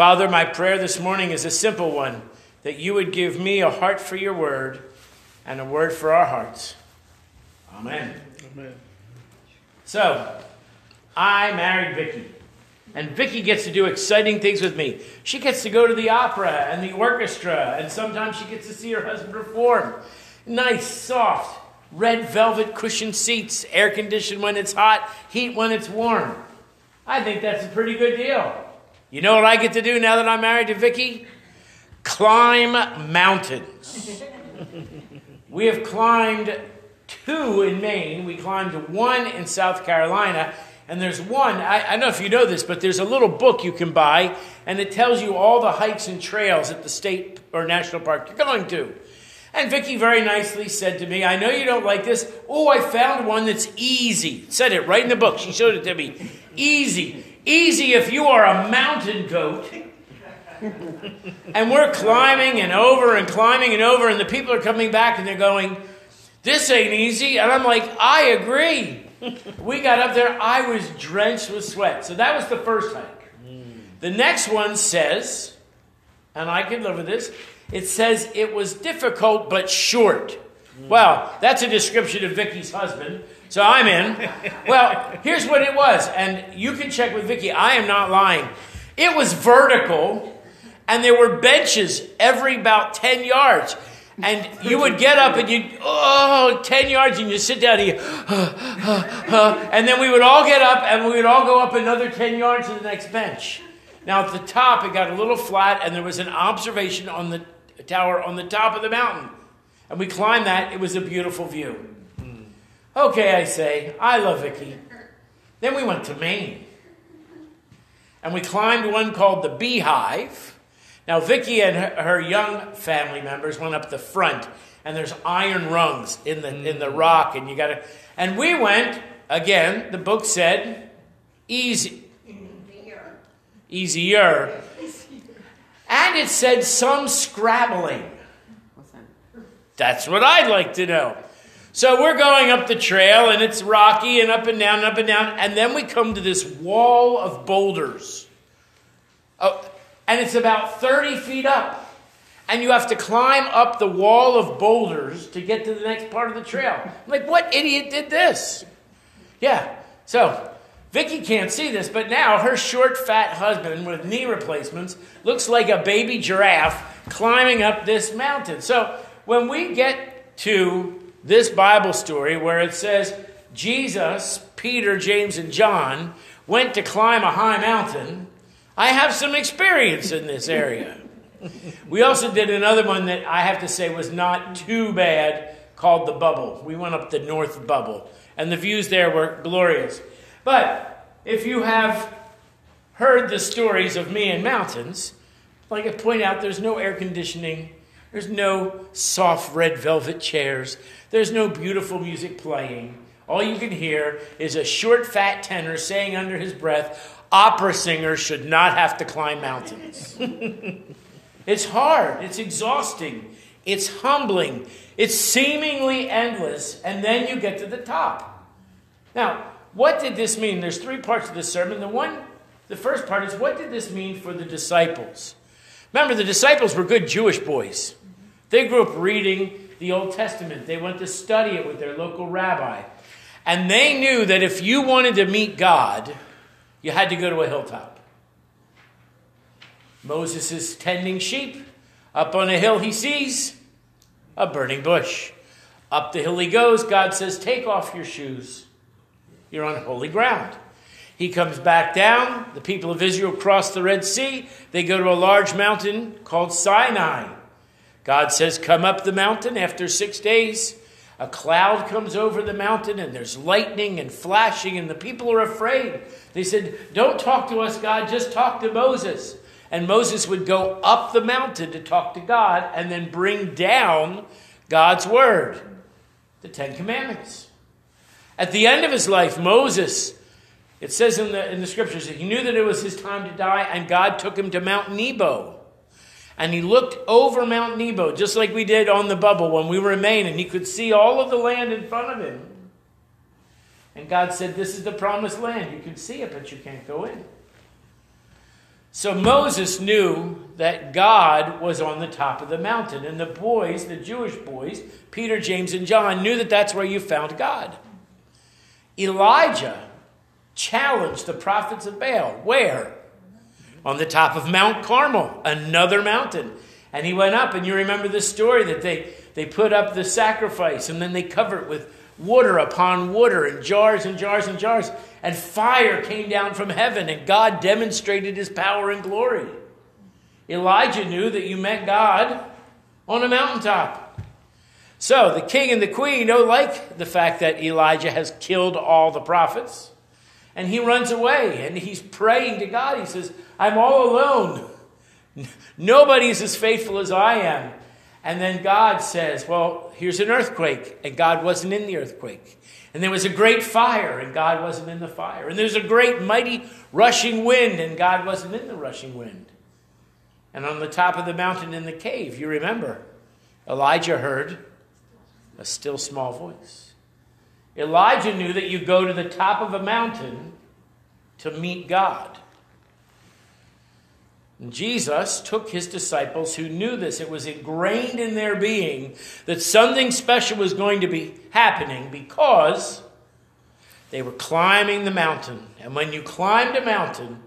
Father, my prayer this morning is a simple one that you would give me a heart for your word and a word for our hearts. Amen. Amen. So, I married Vicky. And Vicky gets to do exciting things with me. She gets to go to the opera and the orchestra, and sometimes she gets to see her husband perform. Nice, soft, red velvet cushion seats, air conditioned when it's hot, heat when it's warm. I think that's a pretty good deal. You know what I get to do now that I'm married to Vicky? Climb mountains. we have climbed two in Maine. We climbed one in South Carolina. And there's one, I, I, don't know if you know this, but there's a little book you can buy, and it tells you all the hikes and trails at the state or national park you're going to. And Vicky very nicely said to me, I know you don't like this. Oh, I found one that's easy. Said it right in the book. She showed it to me. Easy. Easy if you are a mountain goat. and we're climbing and over and climbing and over, and the people are coming back and they're going, This ain't easy. And I'm like, I agree we got up there, I was drenched with sweat. So that was the first hike. The next one says, and I can live with this, it says it was difficult but short. Well, that's a description of Vicky's husband. So I'm in. Well, here's what it was, and you can check with Vicky. I am not lying. It was vertical, and there were benches every about 10 yards. And you would get up and you'd, oh, 10 yards, and you'd sit down and you, and then we would all get up and we would all go up another 10 yards to the next bench. Now, at the top, it got a little flat, and there was an observation on the tower on the top of the mountain. And we climbed that. It was a beautiful view. Okay, I say, I love Vicky. Then we went to Maine. And we climbed one called the Beehive. Now, Vicky and her, young family members went up the front, and there's iron rungs in the in the mm. rock, and you got to. And we went again. The book said, easy, easier, and it said some scrabbling. That's what I'd like to know. So we're going up the trail, and it's rocky and up and down, and up and down, and then we come to this wall of boulders. Oh, and it's about 30 feet up. And you have to climb up the wall of boulders to get to the next part of the trail. I'm like, what idiot did this? Yeah. So Vicky can't see this, but now her short, fat husband with knee replacements looks like a baby giraffe climbing up this mountain. So when we get to this Bible story where it says Jesus, Peter, James, and John went to climb a high mountain, I have some experience in this area. we also did another one that I have to say was not too bad called the Bubble. We went up the North Bubble, and the views there were glorious. But if you have heard the stories of me and mountains, like I point out, there's no air conditioning, there's no soft red velvet chairs, there's no beautiful music playing. All you can hear is a short, fat tenor saying under his breath, opera singers should not have to climb mountains. it's hard, it's exhausting, it's humbling, it's seemingly endless, and then you get to the top. Now, what did this mean? There's three parts of this sermon. The one, the first part is what did this mean for the disciples? Remember, the disciples were good Jewish boys. They grew up reading the Old Testament. They went to study it with their local rabbi. And they knew that if you wanted to meet God, you had to go to a hilltop. Moses is tending sheep. Up on a hill, he sees a burning bush. Up the hill he goes. God says, Take off your shoes. You're on holy ground. He comes back down. The people of Israel cross the Red Sea. They go to a large mountain called Sinai. God says, Come up the mountain after six days. A cloud comes over the mountain and there's lightning and flashing, and the people are afraid. They said, Don't talk to us, God, just talk to Moses. And Moses would go up the mountain to talk to God and then bring down God's word, the Ten Commandments. At the end of his life, Moses, it says in the, in the scriptures that he knew that it was his time to die, and God took him to Mount Nebo and he looked over Mount Nebo, just like we did on the bubble when we were in Maine, and he could see all of the land in front of him. And God said, This is the promised land. You can see it, but you can't go in. So Moses knew that God was on the top of the mountain. And the boys, the Jewish boys, Peter, James, and John, knew that that's where you found God. Elijah challenged the prophets of Baal. Where? On the top of Mount Carmel, another mountain. And he went up, and you remember the story that they, they put up the sacrifice, and then they covered it with water upon water, and jars and jars and jars. And fire came down from heaven, and God demonstrated his power and glory. Elijah knew that you met God on a mountaintop. So the king and the queen don't like the fact that Elijah has killed all the prophets. And he runs away and he's praying to God. He says, I'm all alone. Nobody's as faithful as I am. And then God says, Well, here's an earthquake. And God wasn't in the earthquake. And there was a great fire, and God wasn't in the fire. And there's a great, mighty, rushing wind, and God wasn't in the rushing wind. And on the top of the mountain in the cave, you remember, Elijah heard a still small voice. Elijah knew that you go to the top of a mountain to meet God. Jesus took his disciples who knew this. It was ingrained in their being that something special was going to be happening because they were climbing the mountain. And when you climbed a mountain,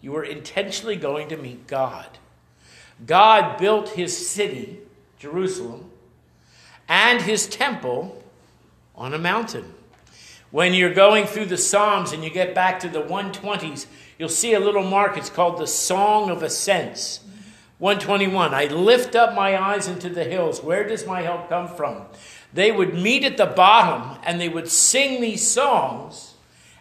you were intentionally going to meet God. God built his city, Jerusalem, and his temple on a mountain. When you're going through the Psalms and you get back to the 120s, you'll see a little mark. It's called the Song of Ascents. 121 I lift up my eyes into the hills. Where does my help come from? They would meet at the bottom and they would sing these songs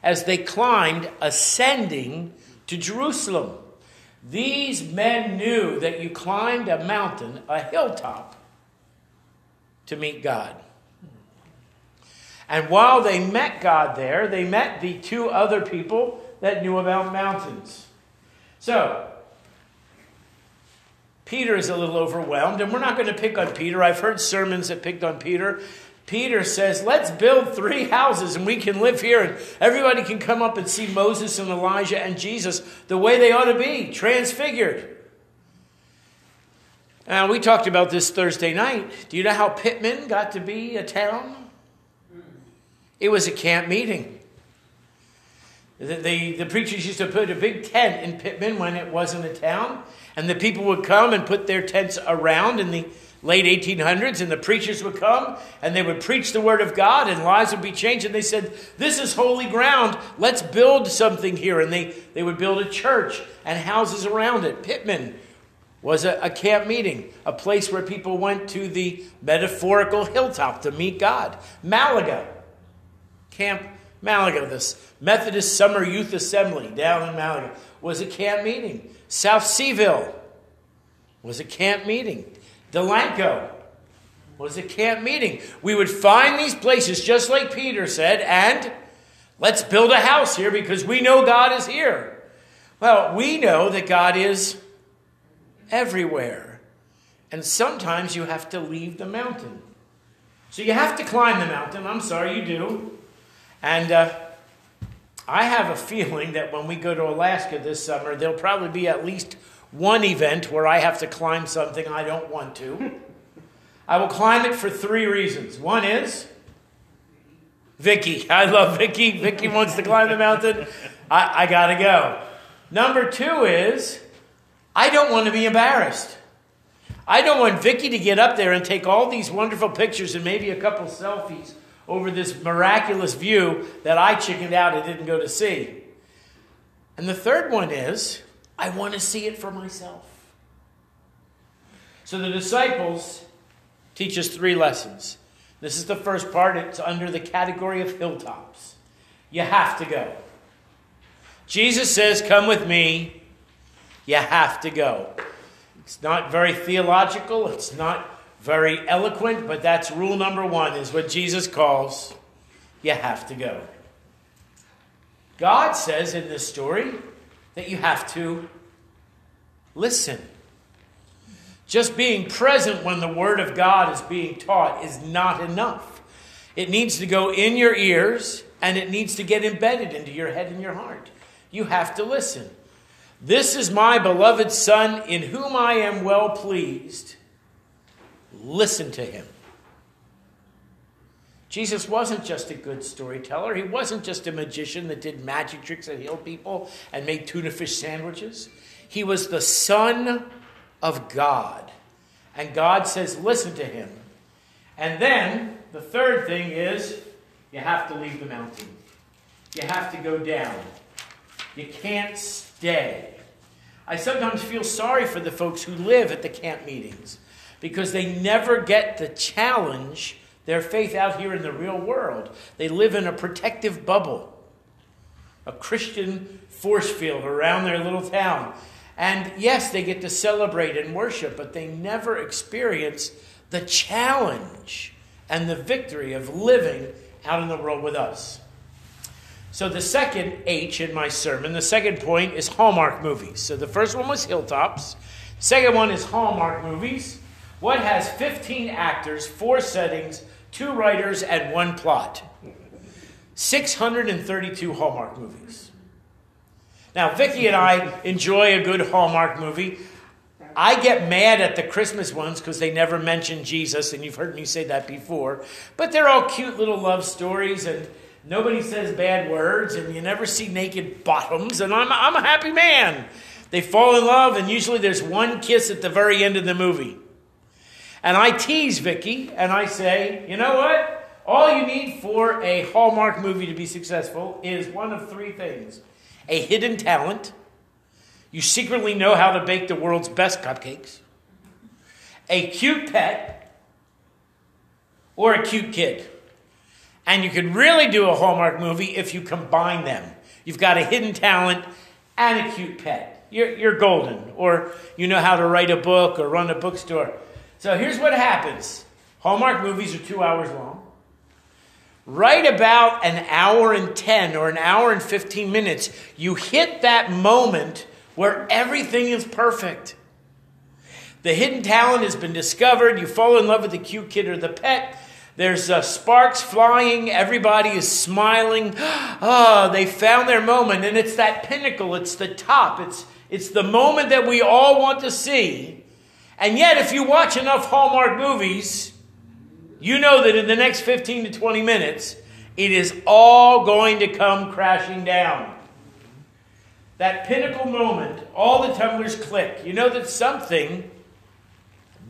as they climbed, ascending to Jerusalem. These men knew that you climbed a mountain, a hilltop, to meet God. And while they met God there, they met the two other people that knew about mountains. So, Peter is a little overwhelmed, and we're not going to pick on Peter. I've heard sermons that picked on Peter. Peter says, Let's build three houses and we can live here, and everybody can come up and see Moses and Elijah and Jesus the way they ought to be, transfigured. Now, we talked about this Thursday night. Do you know how Pitman got to be a town? It was a camp meeting. The, the, preachers used to put a big tent in Pitman when it wasn't a town, and the people would come and put their tents around in the late 1800s, and the preachers would come and they would preach the word of God, and lives would be changed. And they said, This is holy ground. Let's build something here. And they, they would build a church and houses around it. Pitman was a, a camp meeting, a place where people went to the metaphorical hilltop to meet God. Malaga Camp Malaga, this Methodist Summer Youth Assembly down in Malaga, was a camp meeting. South Seaville was a camp meeting. Delanco was a camp meeting. We would find these places, just like Peter said, and let's build a house here because we know God is here. Well, we know that God is everywhere. And sometimes you have to leave the mountain. So you have to climb the mountain. I'm sorry, you do. And uh, I have a feeling that when we go to Alaska this summer, there'll probably be at least one event where I have to climb something I don't want to. I will climb it for three reasons. One is Vicky. I love Vicky. Vicky wants to climb the mountain. I, I got to go. Number two is I don't want to be embarrassed. I don't want Vicky to get up there and take all these wonderful pictures and maybe a couple selfies over this miraculous view that I chickened out and didn't go to see. And the third one is, I want to see it for myself. So the disciples teach us three lessons. This is the first part, it's under the category of hilltops. You have to go. Jesus says, Come with me. You have to go. It's not very theological, it's not very eloquent, but that's rule number one is what Jesus calls you have to go. God says in this story that you have to listen. Just being present when the Word of God is being taught is not enough. It needs to go in your ears and it needs to get embedded into your head and your heart. You have to listen. This is my beloved Son, in whom I am well pleased. Listen to him. Jesus wasn't just a good storyteller. He wasn't just a magician that did magic tricks and healed people and made tuna fish sandwiches. He was the Son of God. And God says, listen to him. And then the third thing is you have to leave the mountain, you have to go down. You can't stay. I sometimes feel sorry for the folks who live at the camp meetings because they never get the challenge their faith out here in the real world. They live in a protective bubble, a Christian force field around their little town. And yes, they get to celebrate and worship, but they never experience the challenge and the victory of living out in the world with us. So, the second H in my sermon, the second point is Hallmark movies. So, the first one was Hilltops. Second one is Hallmark movies. What has 15 actors, four settings, two writers, and one plot? 632 Hallmark movies. Now, Vicki and I enjoy a good Hallmark movie. I get mad at the Christmas ones because they never mention Jesus, and you've heard me say that before. But they're all cute little love stories, and Nobody says bad words, and you never see naked bottoms, and I'm, I'm a happy man. They fall in love, and usually there's one kiss at the very end of the movie. And I tease Vicki, and I say, you know what? All you need for a Hallmark movie to be successful is one of three things a hidden talent. You secretly know how to bake the world's best cupcakes, a cute pet, or a cute kid. And you can really do a Hallmark movie if you combine them. You've got a hidden talent and a cute pet. You're, you're golden. Or you know how to write a book or run a bookstore. So here's what happens Hallmark movies are two hours long. Right about an hour and 10 or an hour and 15 minutes, you hit that moment where everything is perfect. The hidden talent has been discovered. You fall in love with the cute kid or the pet. There's uh, sparks flying. Everybody is smiling. Oh, they found their moment. And it's that pinnacle, it's the top, it's, it's the moment that we all want to see. And yet, if you watch enough Hallmark movies, you know that in the next 15 to 20 minutes, it is all going to come crashing down. That pinnacle moment, all the tumblers click. You know that something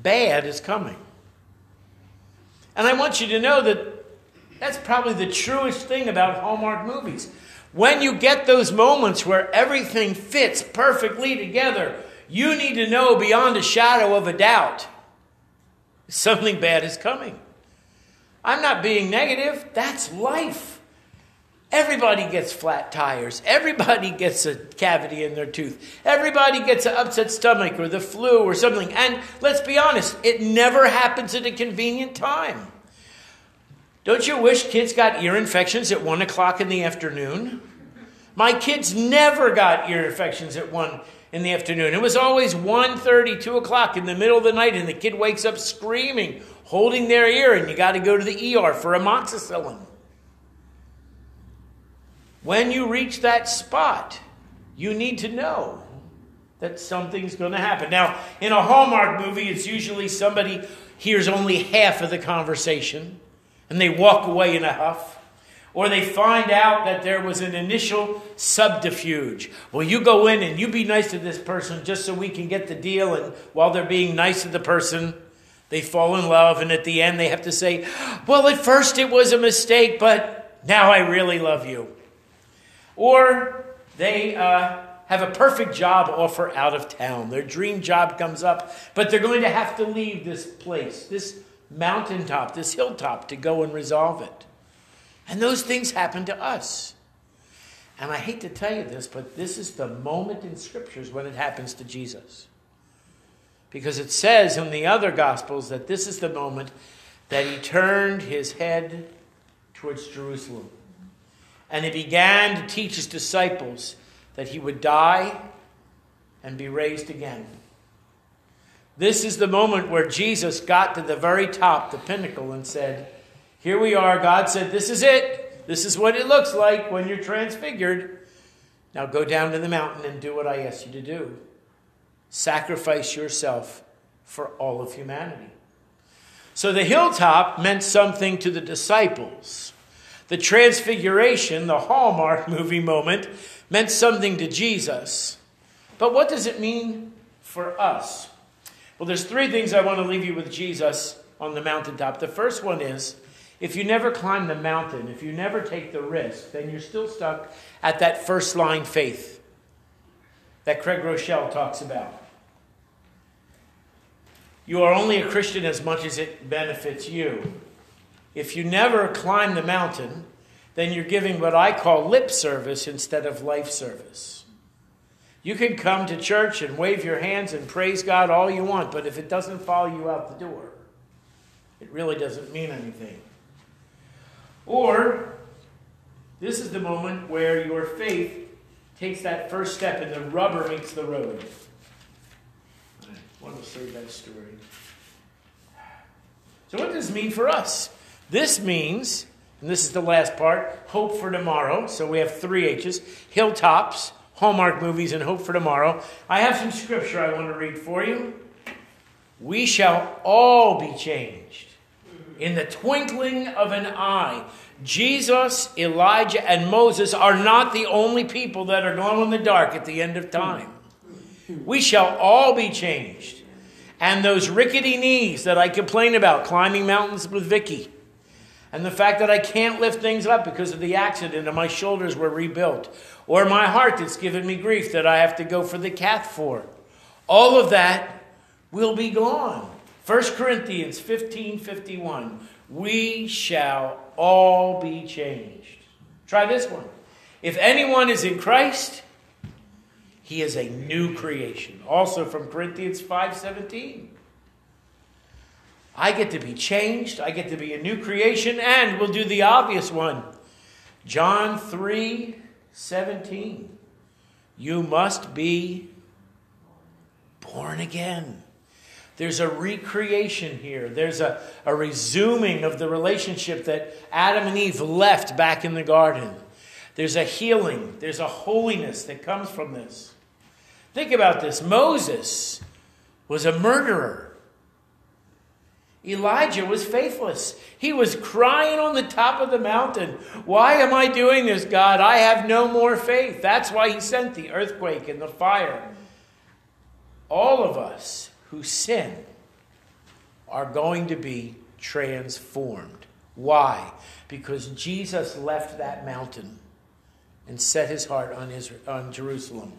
bad is coming. And I want you to know that that's probably the truest thing about Hallmark movies. When you get those moments where everything fits perfectly together, you need to know beyond a shadow of a doubt something bad is coming. I'm not being negative, that's life. Everybody gets flat tires. Everybody gets a cavity in their tooth. Everybody gets an upset stomach or the flu or something. And let's be honest, it never happens at a convenient time. Don't you wish kids got ear infections at 1 o'clock in the afternoon? My kids never got ear infections at 1 in the afternoon. It was always 1.30, 2 o'clock in the middle of the night, and the kid wakes up screaming, holding their ear, and you got to go to the ER for amoxicillin. When you reach that spot, you need to know that something's going to happen. Now, in a Hallmark movie, it's usually somebody hears only half of the conversation and they walk away in a huff. Or they find out that there was an initial subterfuge. Well, you go in and you be nice to this person just so we can get the deal. And while they're being nice to the person, they fall in love. And at the end, they have to say, Well, at first it was a mistake, but now I really love you. Or they uh, have a perfect job offer out of town. Their dream job comes up, but they're going to have to leave this place, this mountaintop, this hilltop, to go and resolve it. And those things happen to us. And I hate to tell you this, but this is the moment in scriptures when it happens to Jesus. Because it says in the other gospels that this is the moment that he turned his head towards Jerusalem. And he began to teach his disciples that he would die and be raised again. This is the moment where Jesus got to the very top, the pinnacle, and said, Here we are. God said, This is it. This is what it looks like when you're transfigured. Now go down to the mountain and do what I ask you to do. Sacrifice yourself for all of humanity. So the hilltop meant something to the disciples. The transfiguration, the Hallmark movie moment, meant something to Jesus. But what does it mean for us? Well, there's three things I want to leave you with Jesus on the mountaintop. The first one is if you never climb the mountain, if you never take the risk, then you're still stuck at that first line faith that Craig Groeschel talks about. You are only a Christian as much as it benefits you. If you never climb the mountain, then you're giving what I call lip service instead of life service. You can come to church and wave your hands and praise God all you want, but if it doesn't follow you out the door, it really doesn't mean anything. Or, this is the moment where your faith takes that first step and the rubber meets the road. I want to save that story. So, what does this mean for us? This means, and this is the last part, hope for tomorrow. So, we have three H's hilltops, Hallmark movies, and hope for tomorrow. I have some scripture I want to read for you. We shall all be changed in the twinkling of an eye. Jesus, Elijah, and Moses are not the only people that are going in the dark at the end of time. We shall all be changed. And those rickety knees that I complain about climbing mountains with Vicky, and the fact that I can't lift things up because of the accident and my shoulders were rebuilt, or my heart that's given me grief that I have to go for the cath for, all of that will be gone. 1 Corinthians 15 51. We shall all be changed. Try this one. If anyone is in Christ, he is a new creation. Also from Corinthians 5:17. I get to be changed, I get to be a new creation, and we'll do the obvious one. John 3:17. You must be born again. There's a recreation here. There's a, a resuming of the relationship that Adam and Eve left back in the garden. There's a healing, there's a holiness that comes from this. Think about this Moses was a murderer. Elijah was faithless. He was crying on the top of the mountain, Why am I doing this, God? I have no more faith. That's why he sent the earthquake and the fire. All of us who sin are going to be transformed. Why? Because Jesus left that mountain and set his heart on, Israel, on Jerusalem.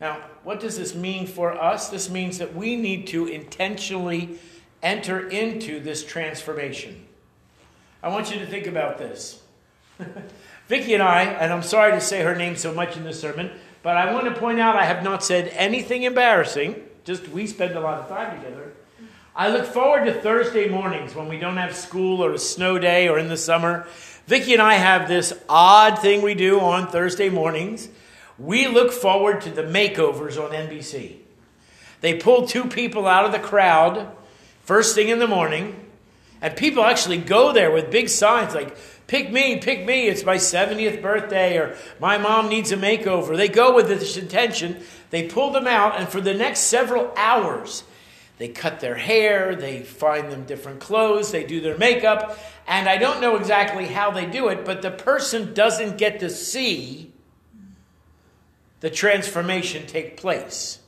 Now, what does this mean for us? This means that we need to intentionally enter into this transformation. I want you to think about this. Vicki and I, and I'm sorry to say her name so much in this sermon, but I want to point out I have not said anything embarrassing. Just we spend a lot of time together. I look forward to Thursday mornings when we don't have school or a snow day or in the summer. Vicki and I have this odd thing we do on Thursday mornings. We look forward to the makeovers on NBC. They pull two people out of the crowd first thing in the morning, and people actually go there with big signs like, Pick me, pick me, it's my 70th birthday, or my mom needs a makeover. They go with this intention, they pull them out, and for the next several hours, they cut their hair, they find them different clothes, they do their makeup, and I don't know exactly how they do it, but the person doesn't get to see the transformation take place.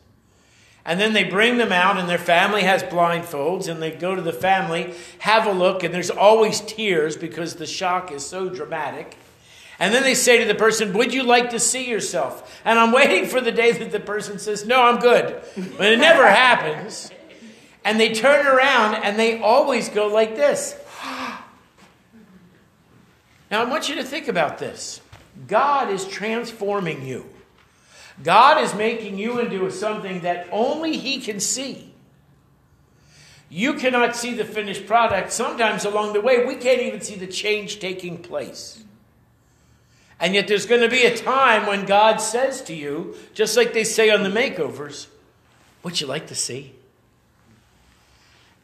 And then they bring them out, and their family has blindfolds, and they go to the family, have a look, and there's always tears because the shock is so dramatic. And then they say to the person, Would you like to see yourself? And I'm waiting for the day that the person says, No, I'm good. But it never happens. And they turn around and they always go like this. now, I want you to think about this God is transforming you. God is making you into something that only He can see. You cannot see the finished product. Sometimes along the way, we can't even see the change taking place. And yet, there's going to be a time when God says to you, just like they say on the makeovers, Would you like to see?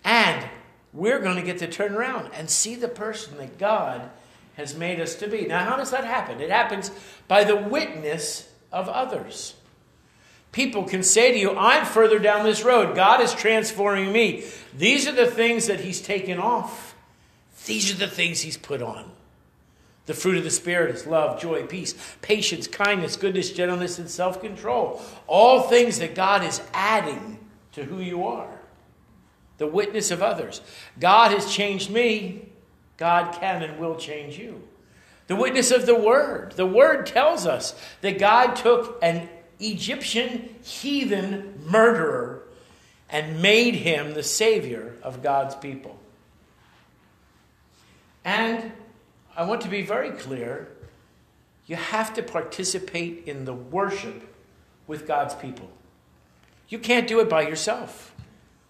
And we're going to get to turn around and see the person that God has made us to be. Now, how does that happen? It happens by the witness of others. People can say to you, I'm further down this road. God is transforming me. These are the things that He's taken off, these are the things He's put on. The fruit of the Spirit is love, joy, peace, patience, kindness, goodness, gentleness, and self control. All things that God is adding to who you are. The witness of others. God has changed me. God can and will change you. The witness of the Word. The Word tells us that God took an Egyptian heathen murderer and made him the Savior of God's people. And I want to be very clear you have to participate in the worship with God's people. You can't do it by yourself.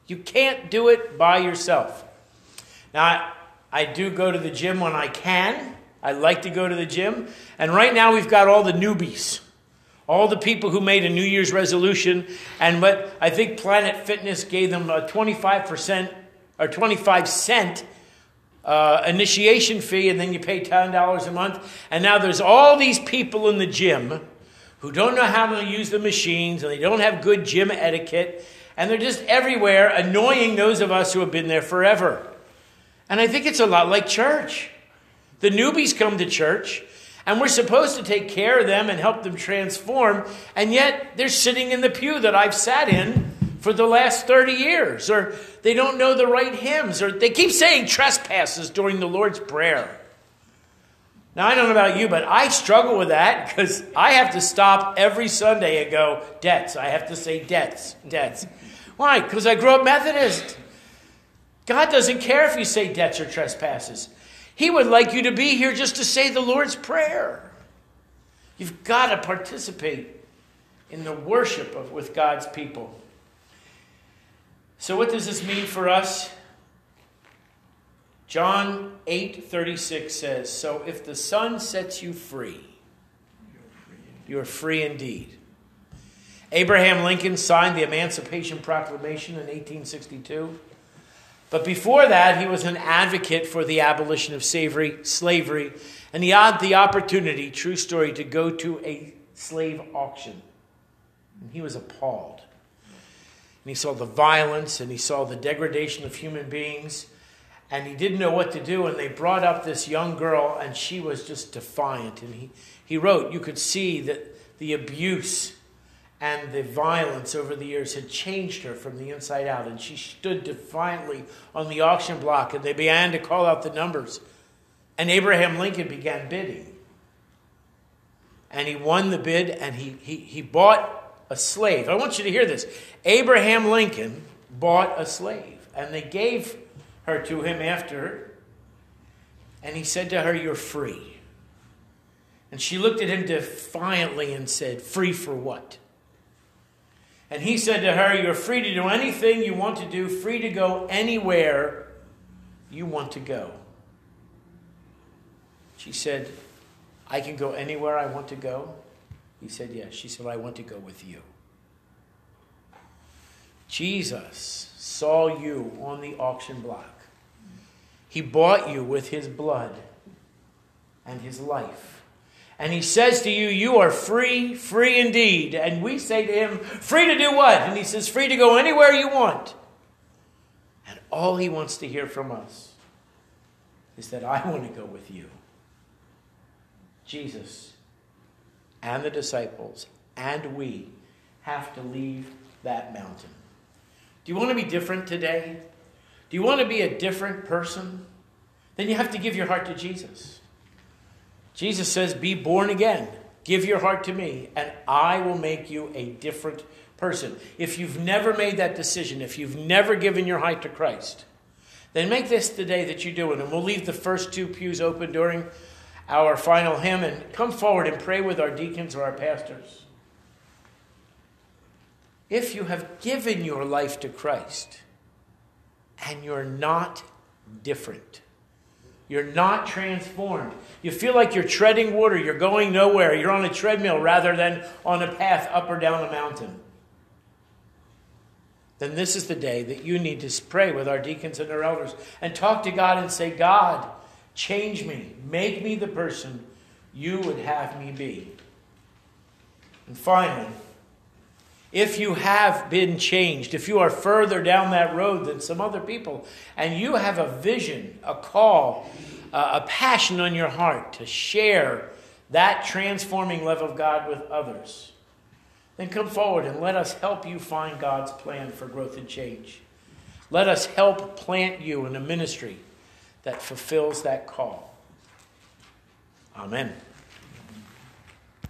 You can't do it by yourself. Now, I do go to the gym when I can. I like to go to the gym. And right now we've got all the newbies. All the people who made a New Year's resolution, and what I think Planet Fitness gave them a 25% or 25 cent uh, initiation fee, and then you pay $10 a month. And now there's all these people in the gym who don't know how to use the machines, and they don't have good gym etiquette, and they're just everywhere annoying those of us who have been there forever. And I think it's a lot like church. The newbies come to church, and we're supposed to take care of them and help them transform, and yet they're sitting in the pew that I've sat in for the last 30 years, or they don't know the right hymns, or they keep saying trespasses during the Lord's Prayer. Now, I don't know about you, but I struggle with that because I have to stop every Sunday and go, debts. I have to say debts, debts. Why? Because I grew up Methodist. God doesn't care if you say debts or trespasses. He would like you to be here just to say the Lord's Prayer. You've got to participate in the worship of, with God's people. So, what does this mean for us? John 8:36 says, "So if the Son sets you free, you are free indeed." Abraham Lincoln signed the Emancipation Proclamation in 1862. But before that, he was an advocate for the abolition of slavery, slavery, and he had the opportunity, true story, to go to a slave auction. And he was appalled. And he saw the violence and he saw the degradation of human beings. And he didn't know what to do. And they brought up this young girl, and she was just defiant. And he, he wrote, You could see that the abuse and the violence over the years had changed her from the inside out. And she stood defiantly on the auction block, and they began to call out the numbers. And Abraham Lincoln began bidding. And he won the bid, and he, he, he bought a slave. I want you to hear this. Abraham Lincoln bought a slave, and they gave her to him after, and he said to her, You're free. And she looked at him defiantly and said, Free for what? And he said to her, You're free to do anything you want to do, free to go anywhere you want to go. She said, I can go anywhere I want to go. He said, Yes. She said, I want to go with you. Jesus saw you on the auction block. He bought you with his blood and his life. And he says to you, You are free, free indeed. And we say to him, Free to do what? And he says, Free to go anywhere you want. And all he wants to hear from us is that I want to go with you. Jesus and the disciples and we have to leave that mountain. Do you want to be different today? Do you want to be a different person? Then you have to give your heart to Jesus. Jesus says, Be born again. Give your heart to me, and I will make you a different person. If you've never made that decision, if you've never given your heart to Christ, then make this the day that you do it. And we'll leave the first two pews open during our final hymn and come forward and pray with our deacons or our pastors. If you have given your life to Christ and you're not different, you're not transformed. You feel like you're treading water. You're going nowhere. You're on a treadmill rather than on a path up or down a mountain. Then this is the day that you need to pray with our deacons and our elders and talk to God and say, God, Change me. Make me the person you would have me be. And finally, if you have been changed, if you are further down that road than some other people, and you have a vision, a call, a passion on your heart to share that transforming love of God with others, then come forward and let us help you find God's plan for growth and change. Let us help plant you in a ministry that fulfills that call. Amen.